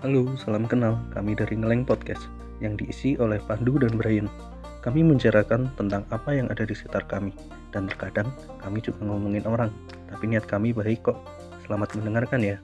Halo, salam kenal. Kami dari Ngeleng Podcast yang diisi oleh Pandu dan Brian. Kami menceritakan tentang apa yang ada di sekitar kami dan terkadang kami juga ngomongin orang. Tapi niat kami baik kok. Selamat mendengarkan ya.